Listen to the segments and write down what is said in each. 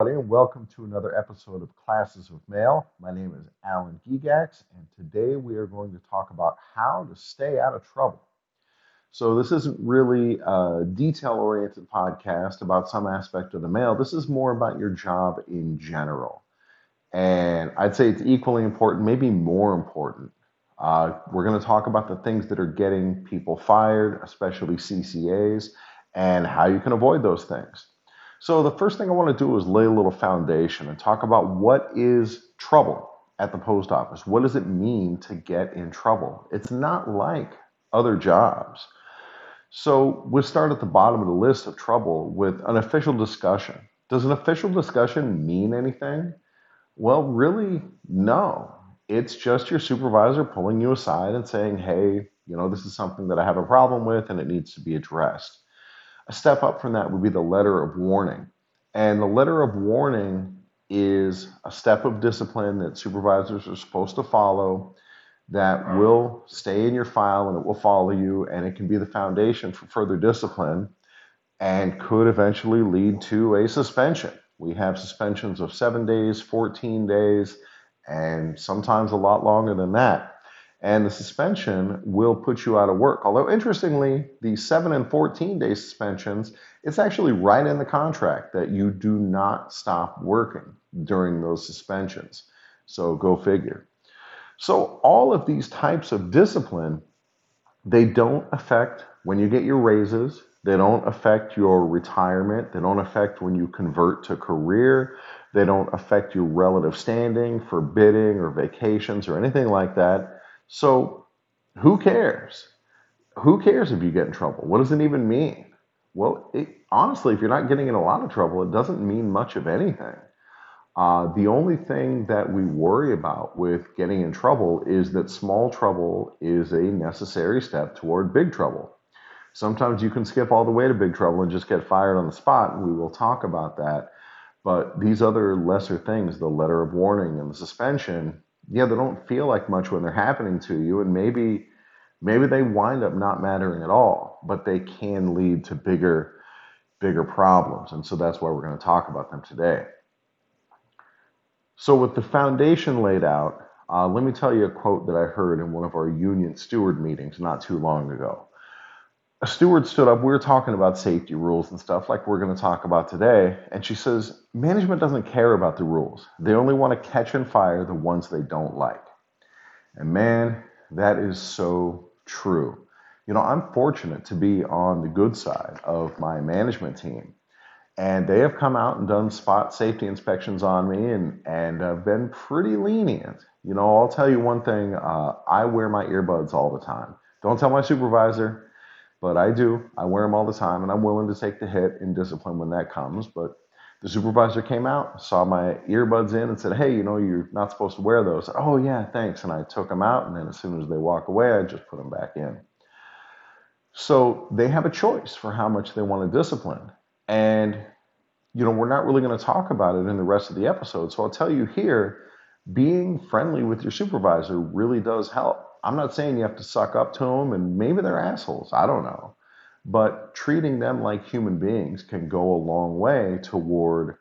everybody, and welcome to another episode of Classes with Mail. My name is Alan Gigax, and today we are going to talk about how to stay out of trouble. So, this isn't really a detail oriented podcast about some aspect of the mail. This is more about your job in general. And I'd say it's equally important, maybe more important. Uh, we're going to talk about the things that are getting people fired, especially CCAs, and how you can avoid those things. So, the first thing I want to do is lay a little foundation and talk about what is trouble at the post office. What does it mean to get in trouble? It's not like other jobs. So, we'll start at the bottom of the list of trouble with an official discussion. Does an official discussion mean anything? Well, really, no. It's just your supervisor pulling you aside and saying, hey, you know, this is something that I have a problem with and it needs to be addressed. A step up from that would be the letter of warning. And the letter of warning is a step of discipline that supervisors are supposed to follow that will stay in your file and it will follow you and it can be the foundation for further discipline and could eventually lead to a suspension. We have suspensions of seven days, 14 days, and sometimes a lot longer than that and the suspension will put you out of work. Although, interestingly, the 7 and 14 day suspensions, it's actually right in the contract that you do not stop working during those suspensions. So, go figure. So, all of these types of discipline, they don't affect when you get your raises, they don't affect your retirement, they don't affect when you convert to career, they don't affect your relative standing for bidding or vacations or anything like that so who cares? Who cares if you get in trouble? What does it even mean? Well, it, honestly, if you're not getting in a lot of trouble, it doesn't mean much of anything. Uh, the only thing that we worry about with getting in trouble is that small trouble is a necessary step toward big trouble. Sometimes you can skip all the way to big trouble and just get fired on the spot, and we will talk about that. But these other lesser things, the letter of warning and the suspension, yeah, they don't feel like much when they're happening to you, and maybe maybe they wind up not mattering at all, but they can lead to bigger bigger problems, and so that's why we're going to talk about them today. So, with the foundation laid out, uh, let me tell you a quote that I heard in one of our union steward meetings not too long ago a steward stood up. We were talking about safety rules and stuff like we're going to talk about today. And she says, Management doesn't care about the rules. They only want to catch and fire the ones they don't like. And man, that is so true. You know, I'm fortunate to be on the good side of my management team. And they have come out and done spot safety inspections on me and, and have been pretty lenient. You know, I'll tell you one thing uh, I wear my earbuds all the time. Don't tell my supervisor but I do. I wear them all the time, and I'm willing to take the hit in discipline when that comes. But the supervisor came out, saw my earbuds in, and said, "Hey, you know, you're not supposed to wear those." oh yeah, thanks. And I took them out, and then as soon as they walk away, I just put them back in. So they have a choice for how much they want to discipline, and you know, we're not really going to talk about it in the rest of the episode. So I'll tell you here, being friendly with your supervisor really does help I'm not saying you have to suck up to them, and maybe they're assholes. I don't know. But treating them like human beings can go a long way toward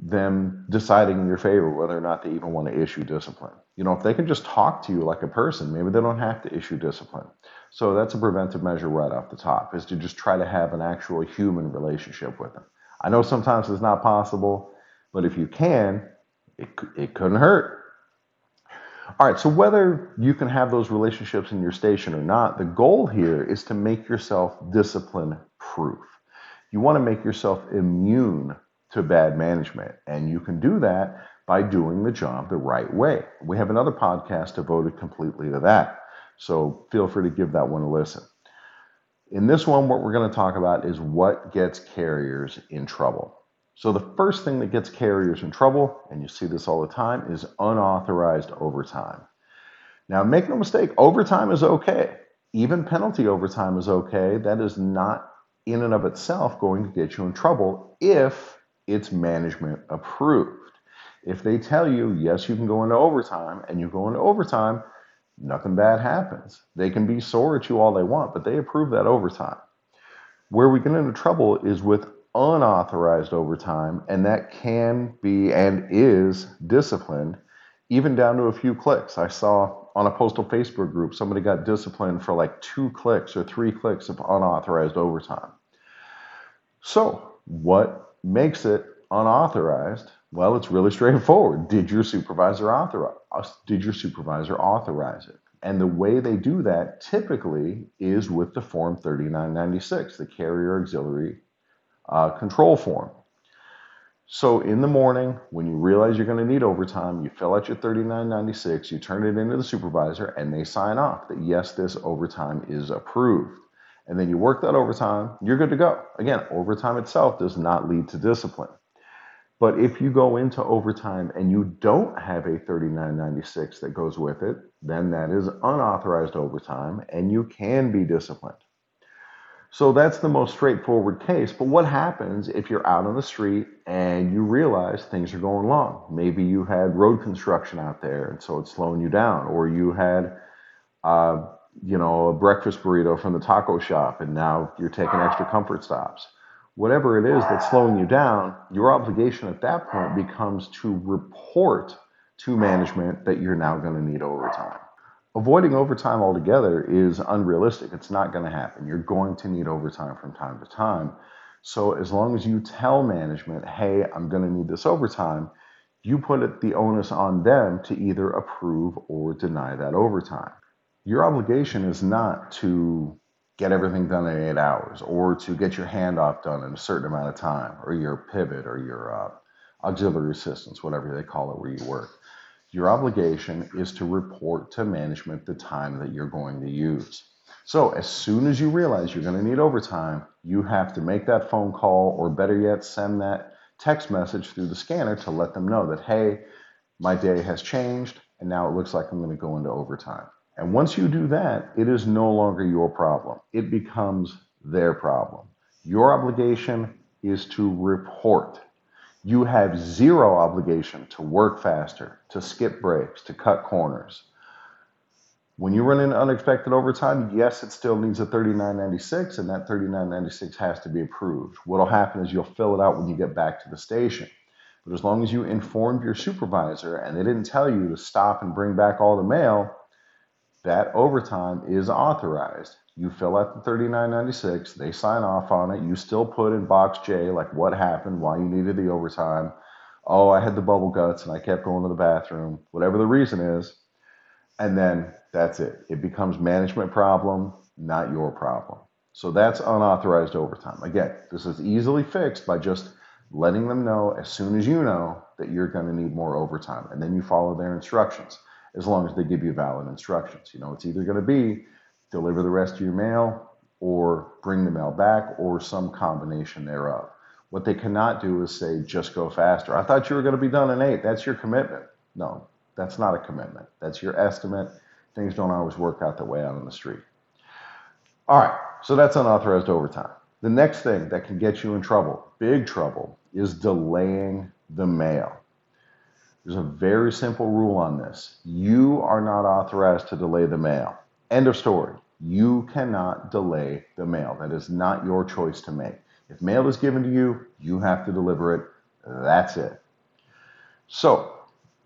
them deciding in your favor whether or not they even want to issue discipline. You know, if they can just talk to you like a person, maybe they don't have to issue discipline. So that's a preventive measure right off the top, is to just try to have an actual human relationship with them. I know sometimes it's not possible, but if you can, it, it couldn't hurt. All right, so whether you can have those relationships in your station or not, the goal here is to make yourself discipline proof. You want to make yourself immune to bad management, and you can do that by doing the job the right way. We have another podcast devoted completely to that, so feel free to give that one a listen. In this one, what we're going to talk about is what gets carriers in trouble. So the first thing that gets carriers in trouble, and you see this all the time, is unauthorized overtime. Now, make no mistake, overtime is okay. Even penalty overtime is okay. That is not in and of itself going to get you in trouble if it's management approved. If they tell you, yes, you can go into overtime, and you go into overtime, nothing bad happens. They can be sore at you all they want, but they approve that overtime. Where we get into trouble is with unauthorized overtime, and that can be and is disciplined, even down to a few clicks. I saw on a postal Facebook group somebody got disciplined for like two clicks or three clicks of unauthorized overtime. So, what makes it unauthorized? Well, it's really straightforward. Did your supervisor authorize? Uh, did your supervisor authorize it? And the way they do that typically is with the Form 3996, the Carrier Auxiliary uh, Control Form. So in the morning, when you realize you're going to need overtime, you fill out your 3996, you turn it into the supervisor, and they sign off that yes, this overtime is approved. And then you work that overtime, you're good to go. Again, overtime itself does not lead to discipline. But if you go into overtime and you don't have a 3996 that goes with it, then that is unauthorized overtime and you can be disciplined. So that's the most straightforward case. But what happens if you're out on the street and you realize things are going wrong? Maybe you had road construction out there and so it's slowing you down, or you had, uh, you know, a breakfast burrito from the taco shop and now you're taking extra comfort stops whatever it is that's slowing you down, your obligation at that point becomes to report to management that you're now going to need overtime. Avoiding overtime altogether is unrealistic. It's not going to happen. You're going to need overtime from time to time. So as long as you tell management, hey, I'm going to need this overtime, you put the onus on them to either approve or deny that overtime. Your obligation is not to get everything done in eight hours or to get your handoff done in a certain amount of time or your pivot or your uh, auxiliary assistance, whatever they call it where you work. Your obligation is to report to management the time that you're going to use. So as soon as you realize you're going to need overtime, you have to make that phone call or better yet, send that text message through the scanner to let them know that, hey, my day has changed and now it looks like I'm going to go into overtime. And once you do that, it is no longer your problem. It becomes their problem. Your obligation is to report. You have zero obligation to work faster, to skip breaks, to cut corners. When you run into unexpected overtime, yes, it still needs a 3996, and that 3996 has to be approved. What'll happen is you'll fill it out when you get back to the station. But as long as you informed your supervisor and they didn't tell you to stop and bring back all the mail, that overtime is authorized. You fill out the 3996, they sign off on it. You still put in box J, like what happened, why you needed the overtime. Oh, I had the bubble guts and I kept going to the bathroom, whatever the reason is. And then that's it. It becomes management problem, not your problem. So that's unauthorized overtime. Again, this is easily fixed by just letting them know as soon as you know that you're going to need more overtime. And then you follow their instructions as long as they give you valid instructions. You know, it's either going to be deliver the rest of your mail or bring the mail back or some combination thereof. What they cannot do is say, just go faster. I thought you were going to be done in eight. That's your commitment. No, that's not a commitment. That's your estimate. Things don't always work out that way out on the street. All right, so that's unauthorized overtime. The next thing that can get you in trouble, big trouble, is delaying the mail. There's a very simple rule on this. You are not authorized to delay the mail. End of story. You cannot delay the mail. That is not your choice to make. If mail is given to you, you have to deliver it. That's it. So,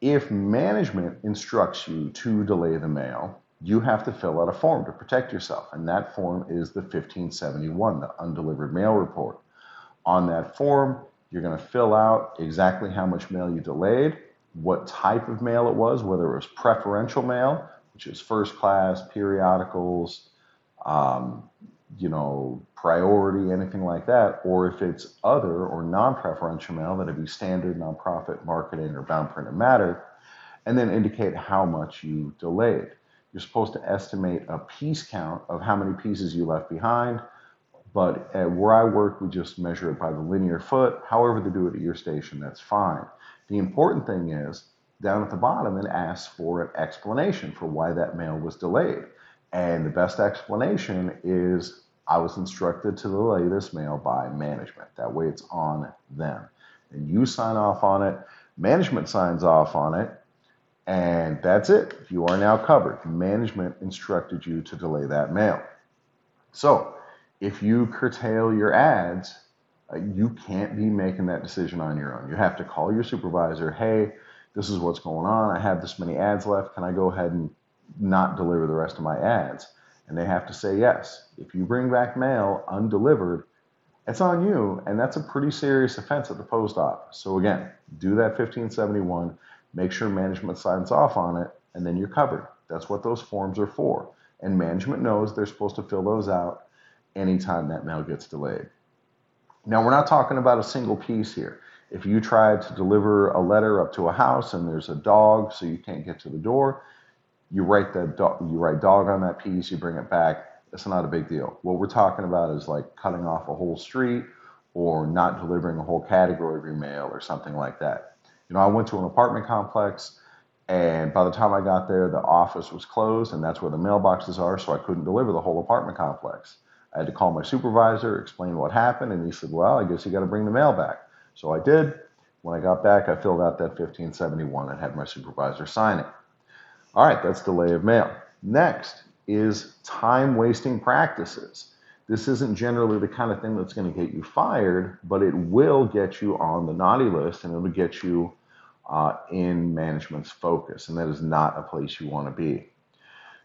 if management instructs you to delay the mail, you have to fill out a form to protect yourself. And that form is the 1571, the undelivered mail report. On that form, you're going to fill out exactly how much mail you delayed what type of mail it was, whether it was preferential mail, which is first class, periodicals, um, you know, priority, anything like that, or if it's other or non-preferential mail, that'd be standard, nonprofit, marketing, or bound printed matter, and then indicate how much you delayed. You're supposed to estimate a piece count of how many pieces you left behind, but at where I work, we just measure it by the linear foot. However, they do it at your station, that's fine. The important thing is down at the bottom, and asks for an explanation for why that mail was delayed. And the best explanation is I was instructed to delay this mail by management. That way it's on them. And you sign off on it, management signs off on it, and that's it. You are now covered. Management instructed you to delay that mail. So if you curtail your ads Uh, you can't be making that decision on your own. You have to call your supervisor, hey, this is what's going on. I have this many ads left. Can I go ahead and not deliver the rest of my ads? And they have to say yes. If you bring back mail undelivered, it's on you, and that's a pretty serious offense at the post office. So again, do that 1571, make sure management signs off on it, and then you're covered. That's what those forms are for. And management knows they're supposed to fill those out anytime that mail gets delayed. Now, we're not talking about a single piece here. If you try to deliver a letter up to a house and there's a dog, so you can't get to the door, you write that do- you write dog on that piece, you bring it back. It's not a big deal. What we're talking about is like cutting off a whole street or not delivering a whole category of your mail or something like that. You know, I went to an apartment complex and by the time I got there, the office was closed and that's where the mailboxes are, so I couldn't deliver the whole apartment complex. I had to call my supervisor, explain what happened, and he said, Well, I guess you got to bring the mail back. So I did. When I got back, I filled out that 1571 and had my supervisor sign it. All right, that's delay of mail. Next is time wasting practices. This isn't generally the kind of thing that's going to get you fired, but it will get you on the naughty list and it'll get you uh, in management's focus. And that is not a place you want to be.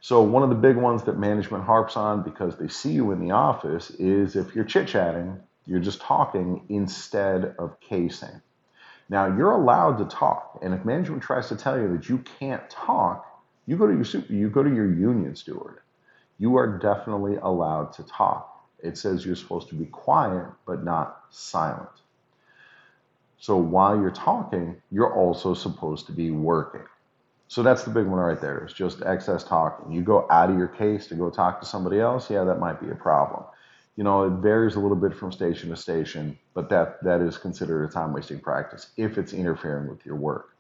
So, one of the big ones that management harps on because they see you in the office is if you're chit chatting, you're just talking instead of casing. Now, you're allowed to talk, and if management tries to tell you that you can't talk, you go to your super, you go to your union steward. You are definitely allowed to talk. It says you're supposed to be quiet but not silent. So while you're talking, you're also supposed to be working. So that's the big one right there. It's just excess talking. You go out of your case to go talk to somebody else, yeah, that might be a problem. You know, it varies a little bit from station to station, but that that is considered a time wasting practice if it's interfering with your work.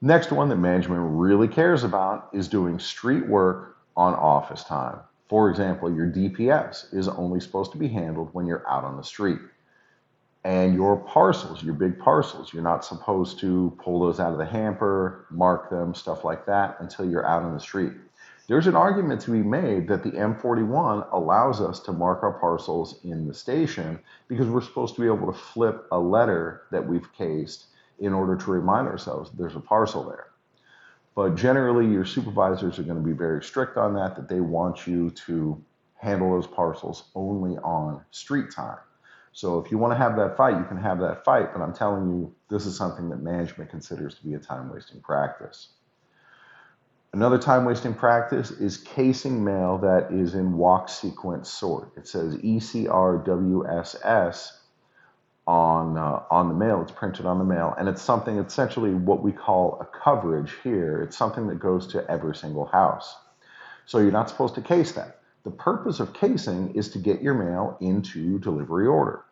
Next one that management really cares about is doing street work on office time. For example, your DPS is only supposed to be handled when you're out on the street and your parcels, your big parcels. You're not supposed to pull those out of the hamper, mark them, stuff like that until you're out on the street. There's an argument to be made that the M41 allows us to mark our parcels in the station because we're supposed to be able to flip a letter that we've cased in order to remind ourselves there's a parcel there. But generally, your supervisors are going to be very strict on that, that they want you to handle those parcels only on street time. So if you want to have that fight, you can have that fight. But I'm telling you, this is something that management considers to be a time wasting practice. Another time wasting practice is casing mail that is in walk sequence sort. It says ECRWSS on uh, on the mail. It's printed on the mail, and it's something essentially what we call a coverage here. It's something that goes to every single house. So you're not supposed to case that. The purpose of casing is to get your mail into delivery order.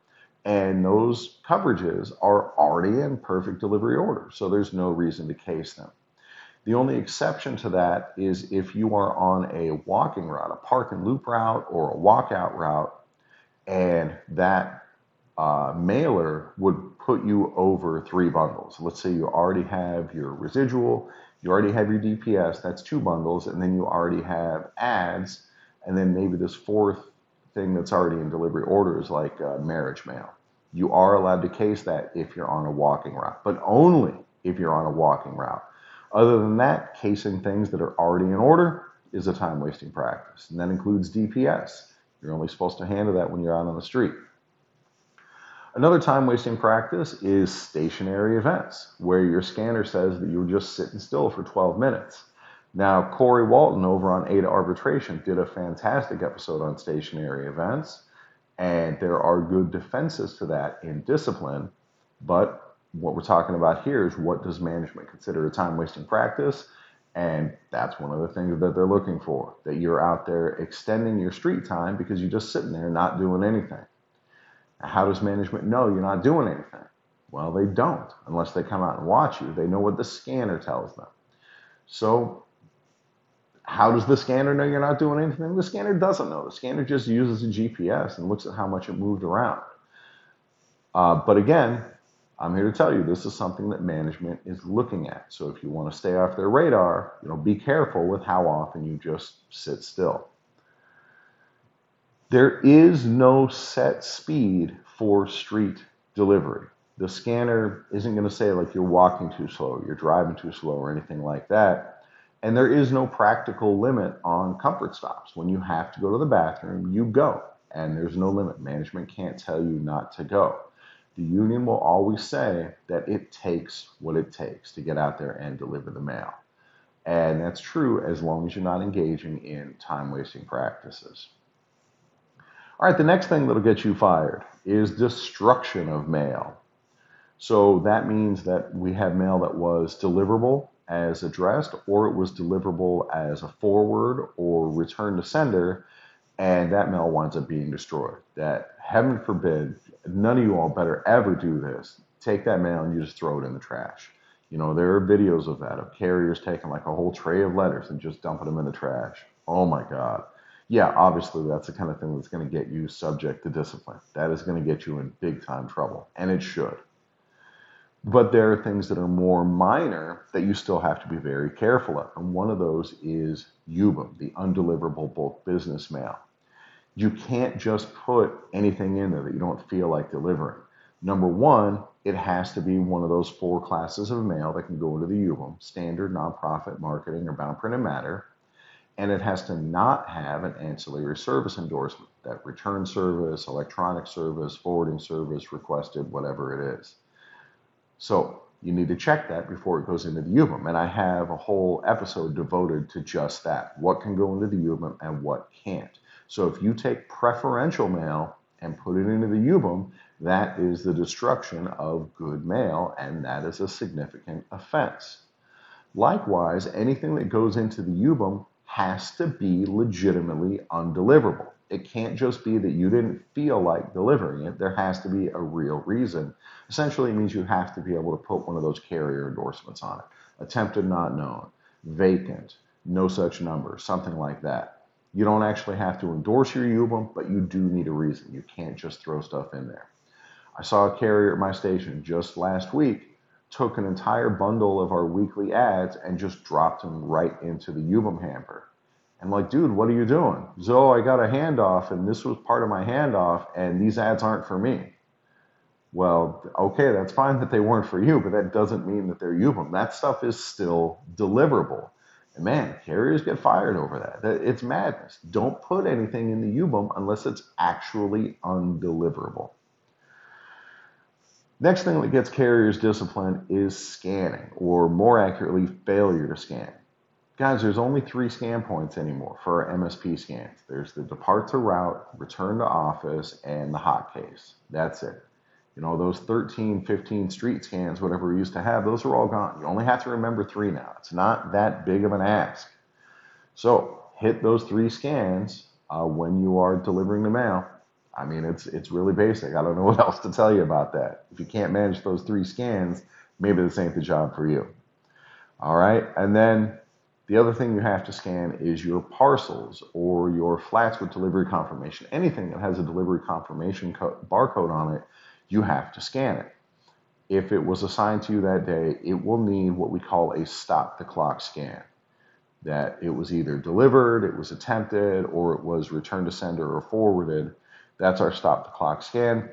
And those coverages are already in perfect delivery order, so there's no reason to case them. The only exception to that is if you are on a walking route, a park and loop route, or a walkout route, and that uh, mailer would put you over three bundles. Let's say you already have your residual, you already have your DPS, that's two bundles, and then you already have ads, and then maybe this fourth thing that's already in delivery orders like uh, marriage mail. You are allowed to case that if you're on a walking route, but only if you're on a walking route. Other than that, casing things that are already in order is a time wasting practice. And that includes DPS. You're only supposed to handle that when you're out on the street. Another time wasting practice is stationary events, where your scanner says that you were just sitting still for 12 minutes. Now, Corey Walton over on Ada Arbitration did a fantastic episode on stationary events, and there are good defenses to that in discipline. But what we're talking about here is what does management consider a time wasting practice? And that's one of the things that they're looking for that you're out there extending your street time because you're just sitting there not doing anything. How does management know you're not doing anything? Well, they don't unless they come out and watch you. They know what the scanner tells them. So how does the scanner know you're not doing anything? The scanner doesn't know. The scanner just uses a GPS and looks at how much it moved around. Uh, but again, I'm here to tell you this is something that management is looking at. So if you want to stay off their radar, you know, be careful with how often you just sit still. There is no set speed for street delivery. The scanner isn't going to say like you're walking too slow, you're driving too slow, or anything like that. And there is no practical limit on comfort stops. When you have to go to the bathroom, you go, and there's no limit. Management can't tell you not to go. The union will always say that it takes what it takes to get out there and deliver the mail. And that's true as long as you're not engaging in time wasting practices. All right, the next thing that'll get you fired is destruction of mail. So that means that we have mail that was deliverable as addressed, or it was deliverable as a forward or return to sender, and that mail winds up being destroyed. That, heaven forbid, none of you all better ever do this. Take that mail and you just throw it in the trash. You know, there are videos of that, of carriers taking like a whole tray of letters and just dumping them in the trash. Oh my God. Yeah, obviously, that's the kind of thing that's going to get you subject to discipline. That is going to get you in big time trouble, and it should. But there are things that are more minor that you still have to be very careful of. And one of those is UBUM, the undeliverable bulk business mail. You can't just put anything in there that you don't feel like delivering. Number one, it has to be one of those four classes of mail that can go into the UBUM standard, nonprofit, marketing, or bound print and matter. And it has to not have an ancillary service endorsement that return service, electronic service, forwarding service, requested, whatever it is. So you need to check that before it goes into the UBUM. And I have a whole episode devoted to just that what can go into the UBUM and what can't. So if you take preferential mail and put it into the UBUM, that is the destruction of good mail, and that is a significant offense. Likewise, anything that goes into the UBUM has to be legitimately undeliverable. It can't just be that you didn't feel like delivering it. There has to be a real reason. Essentially, it means you have to be able to put one of those carrier endorsements on it. Attempted not known, vacant, no such number, something like that. You don't actually have to endorse your UBUM, but you do need a reason. You can't just throw stuff in there. I saw a carrier at my station just last week took an entire bundle of our weekly ads and just dropped them right into the UBUM hamper. I'm like, dude, what are you doing? So I got a handoff, and this was part of my handoff, and these ads aren't for me. Well, okay, that's fine that they weren't for you, but that doesn't mean that they're UBUM. That stuff is still deliverable. And man, carriers get fired over that. It's madness. Don't put anything in the UBUM unless it's actually undeliverable. Next thing that gets carriers disciplined is scanning, or more accurately, failure to scan. Guys, there's only three scan points anymore for MSP scans. There's the depart to route, return to office, and the hot case. That's it. You know, those 13, 15 street scans, whatever we used to have, those are all gone. You only have to remember three now. It's not that big of an ask. So hit those three scans uh, when you are delivering the mail. I mean, it's it's really basic. I don't know what else to tell you about that. If you can't manage those three scans, maybe this ain't the job for you. All right, and then the other thing you have to scan is your parcels or your flats with delivery confirmation. Anything that has a delivery confirmation co- barcode on it, you have to scan it. If it was assigned to you that day, it will need what we call a stop the clock scan. That it was either delivered, it was attempted, or it was returned to sender or forwarded. That's our stop the clock scan.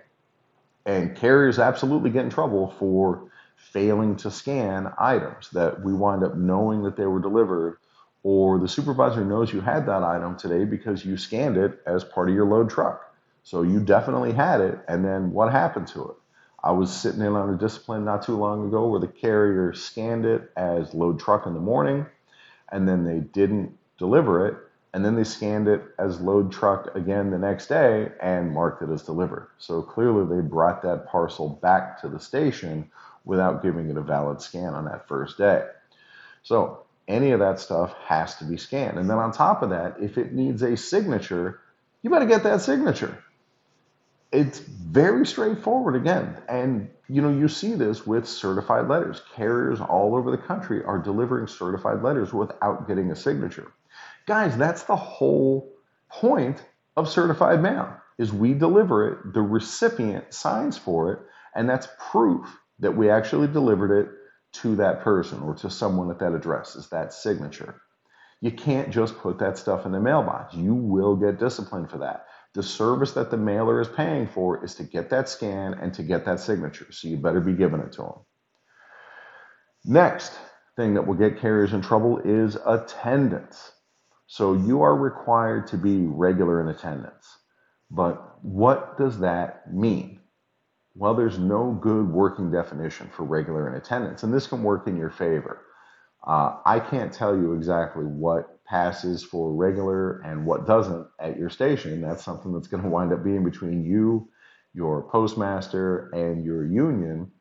And carriers absolutely get in trouble for failing to scan items that we wind up knowing that they were delivered, or the supervisor knows you had that item today because you scanned it as part of your load truck. So you definitely had it, and then what happened to it? I was sitting in on a discipline not too long ago where the carrier scanned it as load truck in the morning, and then they didn't deliver it, and then they scanned it as load truck again the next day and marked it as delivered. So clearly they brought that parcel back to the station without giving it a valid scan on that first day. So any of that stuff has to be scanned. And then on top of that, if it needs a signature, you better get that signature. It's very straightforward again. And you know, you see this with certified letters. Carriers all over the country are delivering certified letters without getting a signature. Guys, that's the whole point of certified mail is we deliver it, the recipient signs for it, and that's proof that we actually delivered it to that person or to someone at that address is that signature. You can't just put that stuff in the mailbox. You will get disciplined for that. The service that the mailer is paying for is to get that scan and to get that signature. So you better be giving it to them. Next thing that will get carriers in trouble is attendance. So you are required to be regular in attendance. But what does that mean? Well, there's no good working definition for regular in attendance, and this can work in your favor. Uh, I can't tell you exactly what passes for regular and what doesn't at your station. That's something that's going to wind up being between you, your postmaster, and your union.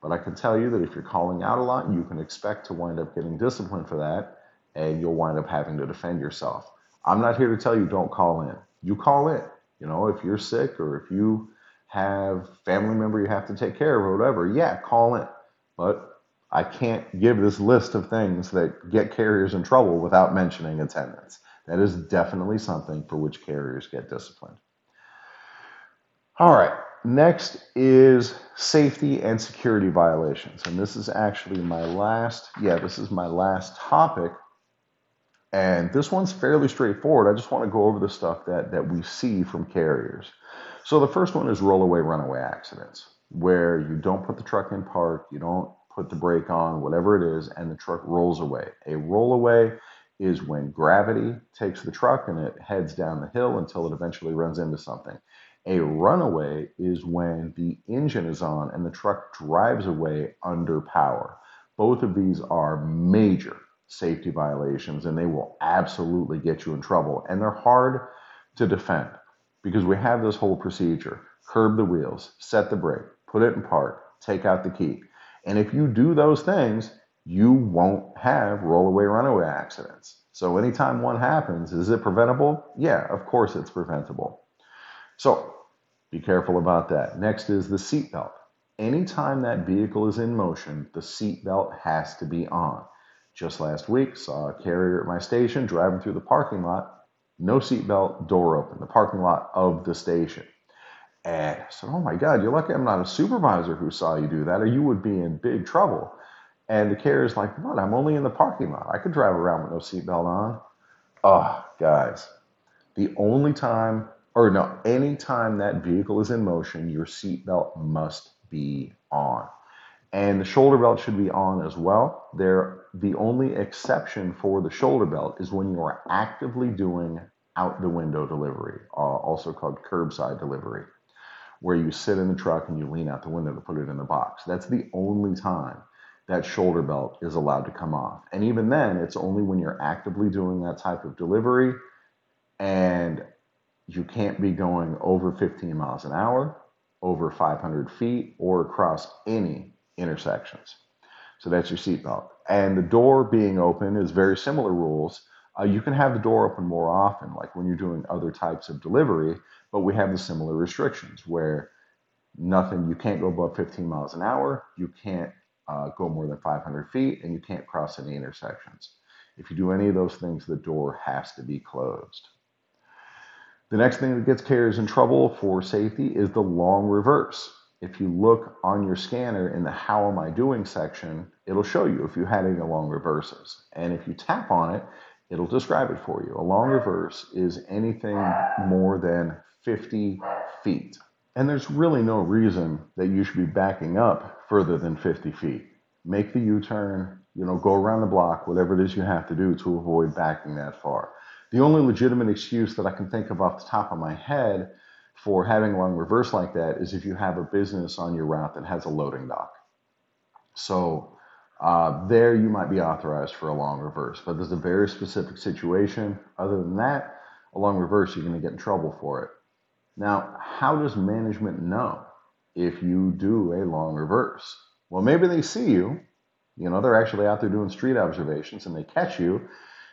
But I can tell you that if you're calling out a lot, you can expect to wind up getting disciplined for that, and you'll wind up having to defend yourself. I'm not here to tell you don't call in. You call in. You know, if you're sick or if you have family member you have to take care of or whatever, yeah, call in. But I can't give this list of things that get carriers in trouble without mentioning attendance. That is definitely something for which carriers get disciplined. All right, next is safety and security violations. And this is actually my last, yeah, this is my last topic. And this one's fairly straightforward. I just want to go over the stuff that, that we see from carriers. So the first one is rollaway runaway accidents, where you don't put the truck in park, you don't put the brake on, whatever it is, and the truck rolls away. A rollaway is when gravity takes the truck and it heads down the hill until it eventually runs into something. A runaway is when the engine is on and the truck drives away under power. Both of these are major safety violations and they will absolutely get you in trouble. And they're hard to defend because we have this whole procedure curb the wheels, set the brake, put it in park, take out the key. And if you do those things, you won't have rollaway runaway accidents. So anytime one happens, is it preventable? Yeah, of course it's preventable. So be careful about that. Next is the seatbelt. Anytime that vehicle is in motion, the seatbelt has to be on. Just last week, saw a carrier at my station driving through the parking lot no seatbelt, door open, the parking lot of the station. And I said, Oh my God, you're lucky I'm not a supervisor who saw you do that, or you would be in big trouble. And the carrier's like, What? I'm only in the parking lot. I could drive around with no seatbelt on. Oh, guys, the only time, or no, any time that vehicle is in motion, your seatbelt must be on. And the shoulder belt should be on as well. There, the only exception for the shoulder belt is when you are actively doing out the window delivery, uh, also called curbside delivery, where you sit in the truck and you lean out the window to put it in the box. That's the only time that shoulder belt is allowed to come off. And even then, it's only when you're actively doing that type of delivery and you can't be going over 15 miles an hour, over 500 feet, or across any intersections. So that's your seatbelt. And the door being open is very similar rules. Uh, you can have the door open more often, like when you're doing other types of delivery, but we have the similar restrictions where nothing, you can't go above 15 miles an hour, you can't uh, go more than 500 feet, and you can't cross any intersections. If you do any of those things, the door has to be closed. The next thing that gets carriers in trouble for safety is the long reverse if you look on your scanner in the how am I doing section, it'll show you if you had any long reverses. And if you tap on it, it'll describe it for you. A long reverse is anything more than 50 feet. And there's really no reason that you should be backing up further than 50 feet. Make the U-turn, you know, go around the block, whatever it is you have to do to avoid backing that far. The only legitimate excuse that I can think of off the top of my head for having a long reverse like that is if you have a business on your route that has a loading dock. So uh, there you might be authorized for a long reverse, but there's a very specific situation. Other than that, a long reverse, you're going to get in trouble for it. Now, how does management know if you do a long reverse? Well, maybe they see you. You know, they're actually out there doing street observations and they catch you.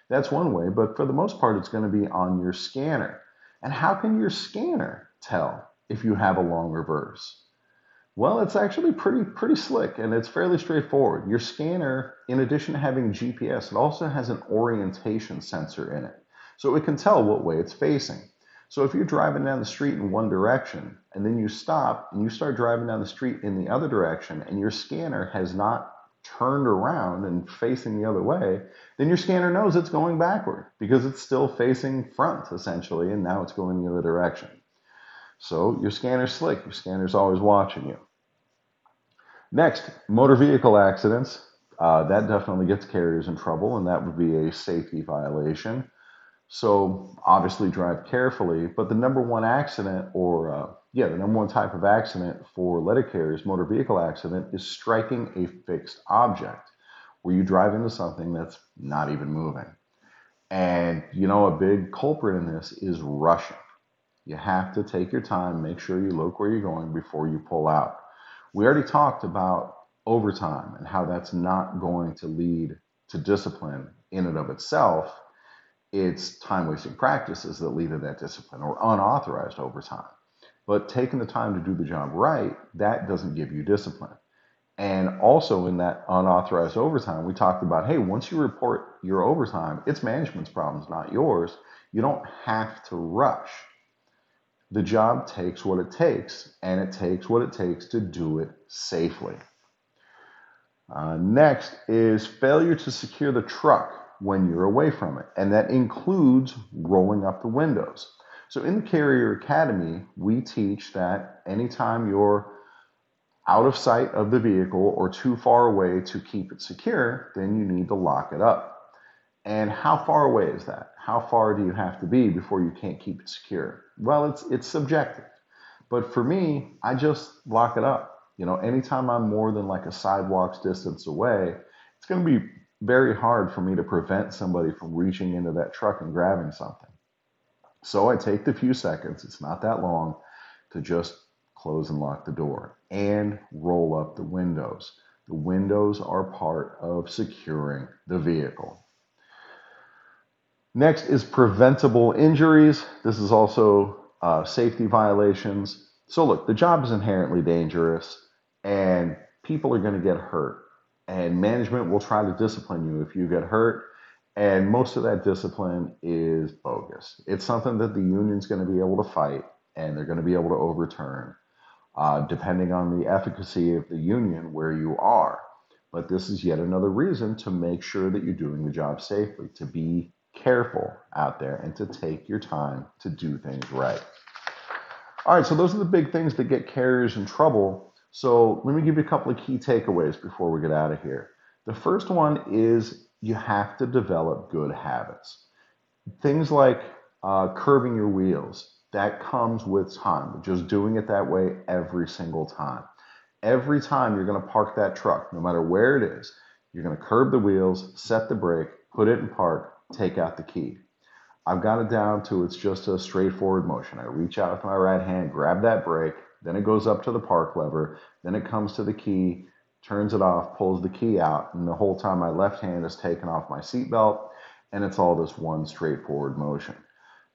That's one way, but for the most part, it's going to be on your scanner. And how can your scanner tell if you have a long reverse? Well, it's actually pretty pretty slick and it's fairly straightforward. Your scanner, in addition to having GPS, it also has an orientation sensor in it. So it can tell what way it's facing. So if you're driving down the street in one direction and then you stop and you start driving down the street in the other direction and your scanner has not turned around and facing the other way, then your scanner knows it's going backward because it's still facing front essentially, and now it's going the other direction. So your scanner's slick, your scanner's always watching you. Next, motor vehicle accidents. Uh, that definitely gets carriers in trouble, and that would be a safety violation. So obviously drive carefully. But the number one accident, or uh, yeah, the number one type of accident for letter carriers, motor vehicle accident, is striking a fixed object, where you drive into something that's not even moving. And you know, a big culprit in this is rushing. You have to take your time, make sure you look where you're going before you pull out. We already talked about overtime and how that's not going to lead to discipline in and of itself it's time wasting practices that lead to that discipline or unauthorized overtime. But taking the time to do the job right, that doesn't give you discipline. And also in that unauthorized overtime, we talked about hey, once you report your overtime, it's management's problems, not yours. You don't have to rush. The job takes what it takes, and it takes what it takes to do it safely. Uh, next is failure to secure the truck when you're away from it. And that includes rolling up the windows. So in the Carrier Academy, we teach that anytime you're out of sight of the vehicle or too far away to keep it secure, then you need to lock it up. And how far away is that? How far do you have to be before you can't keep it secure? Well, it's it's subjective. But for me, I just lock it up. You know, anytime I'm more than like a sidewalk's distance away, it's going to be very hard for me to prevent somebody from reaching into that truck and grabbing something. So I take the few seconds, it's not that long, to just close and lock the door and roll up the windows. The windows are part of securing the vehicle. Next is preventable injuries. This is also uh, safety violations. So, look, the job is inherently dangerous and people are going to get hurt and management will try to discipline you if you get hurt. And most of that discipline is bogus. It's something that the union's going to be able to fight and they're going to be able to overturn, uh, depending on the efficacy of the union where you are. But this is yet another reason to make sure that you're doing the job safely, to be careful out there, and to take your time to do things right. All right, so those are the big things that get carriers in trouble so let me give you a couple of key takeaways before we get out of here. The first one is you have to develop good habits. Things like uh, curving your wheels, that comes with time, just doing it that way every single time. Every time you're going to park that truck, no matter where it is, you're going to curb the wheels, set the brake, put it in park, take out the key. I've got it down to it's just a straightforward motion. I reach out with my right hand, grab that brake, then it goes up to the park lever. Then it comes to the key, turns it off, pulls the key out. And the whole time my left hand is taking off my seatbelt. And it's all this one straightforward motion.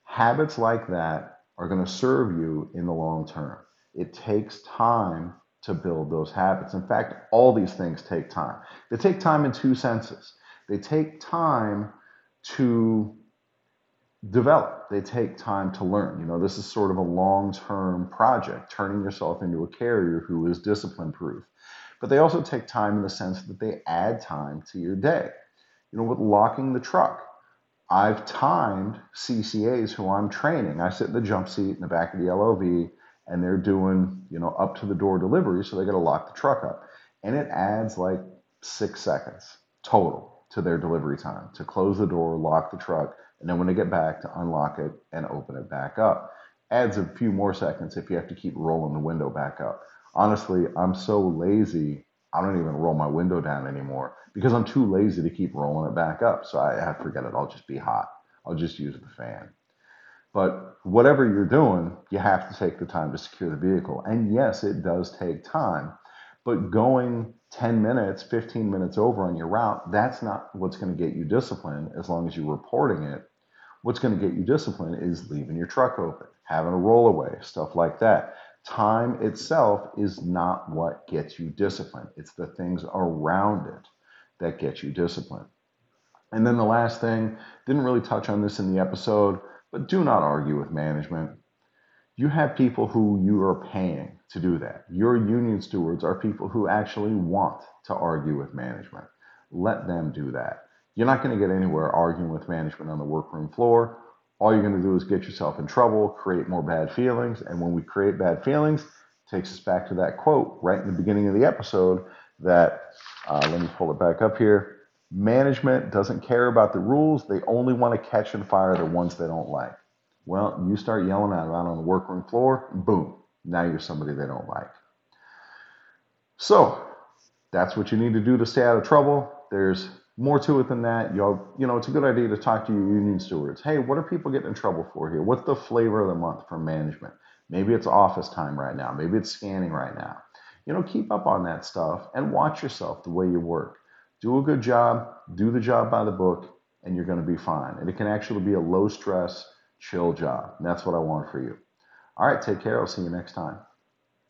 Habits like that are going to serve you in the long term. It takes time to build those habits. In fact, all these things take time. They take time in two senses. They take time to develop. They take time to learn. You know, this is sort of a long term project, turning yourself into a carrier who is discipline proof. But they also take time in the sense that they add time to your day. You know, with locking the truck, I've timed CCAs who I'm training. I sit in the jump seat in the back of the LOV and they're doing, you know, up to the door delivery. So they got to lock the truck up. And it adds like six seconds total to their delivery time to close the door, lock the truck, and then when they get back to unlock it and open it back up. Adds a few more seconds if you have to keep rolling the window back up. Honestly, I'm so lazy, I don't even roll my window down anymore because I'm too lazy to keep rolling it back up. So I, I forget it. I'll just be hot. I'll just use the fan. But whatever you're doing, you have to take the time to secure the vehicle. And yes, it does take time. But going 10 minutes, 15 minutes over on your route, that's not what's going to get you disciplined as long as you're reporting it. What's going to get you disciplined is leaving your truck open, having a rollaway, stuff like that. Time itself is not what gets you disciplined, it's the things around it that get you disciplined. And then the last thing, didn't really touch on this in the episode, but do not argue with management. You have people who you are paying to do that. Your union stewards are people who actually want to argue with management. Let them do that. You're not going to get anywhere arguing with management on the workroom floor. All you're going to do is get yourself in trouble, create more bad feelings, and when we create bad feelings, takes us back to that quote right in the beginning of the episode that uh, let me pull it back up here. Management doesn't care about the rules. They only want to catch and fire the ones they don't like. Well, you start yelling out on the workroom floor, boom, now you're somebody they don't like. So that's what you need to do to stay out of trouble. There's more to it than that. You you know, it's a good idea to talk to your union stewards. Hey, what are people getting in trouble for here? What's the flavor of the month for management? Maybe it's office time right now. Maybe it's scanning right now. You know, keep up on that stuff and watch yourself the way you work. Do a good job, do the job by the book, and you're going to be fine. And it can actually be a low stress, chill job. And that's what I want for you. All right, take care. I'll see you next time.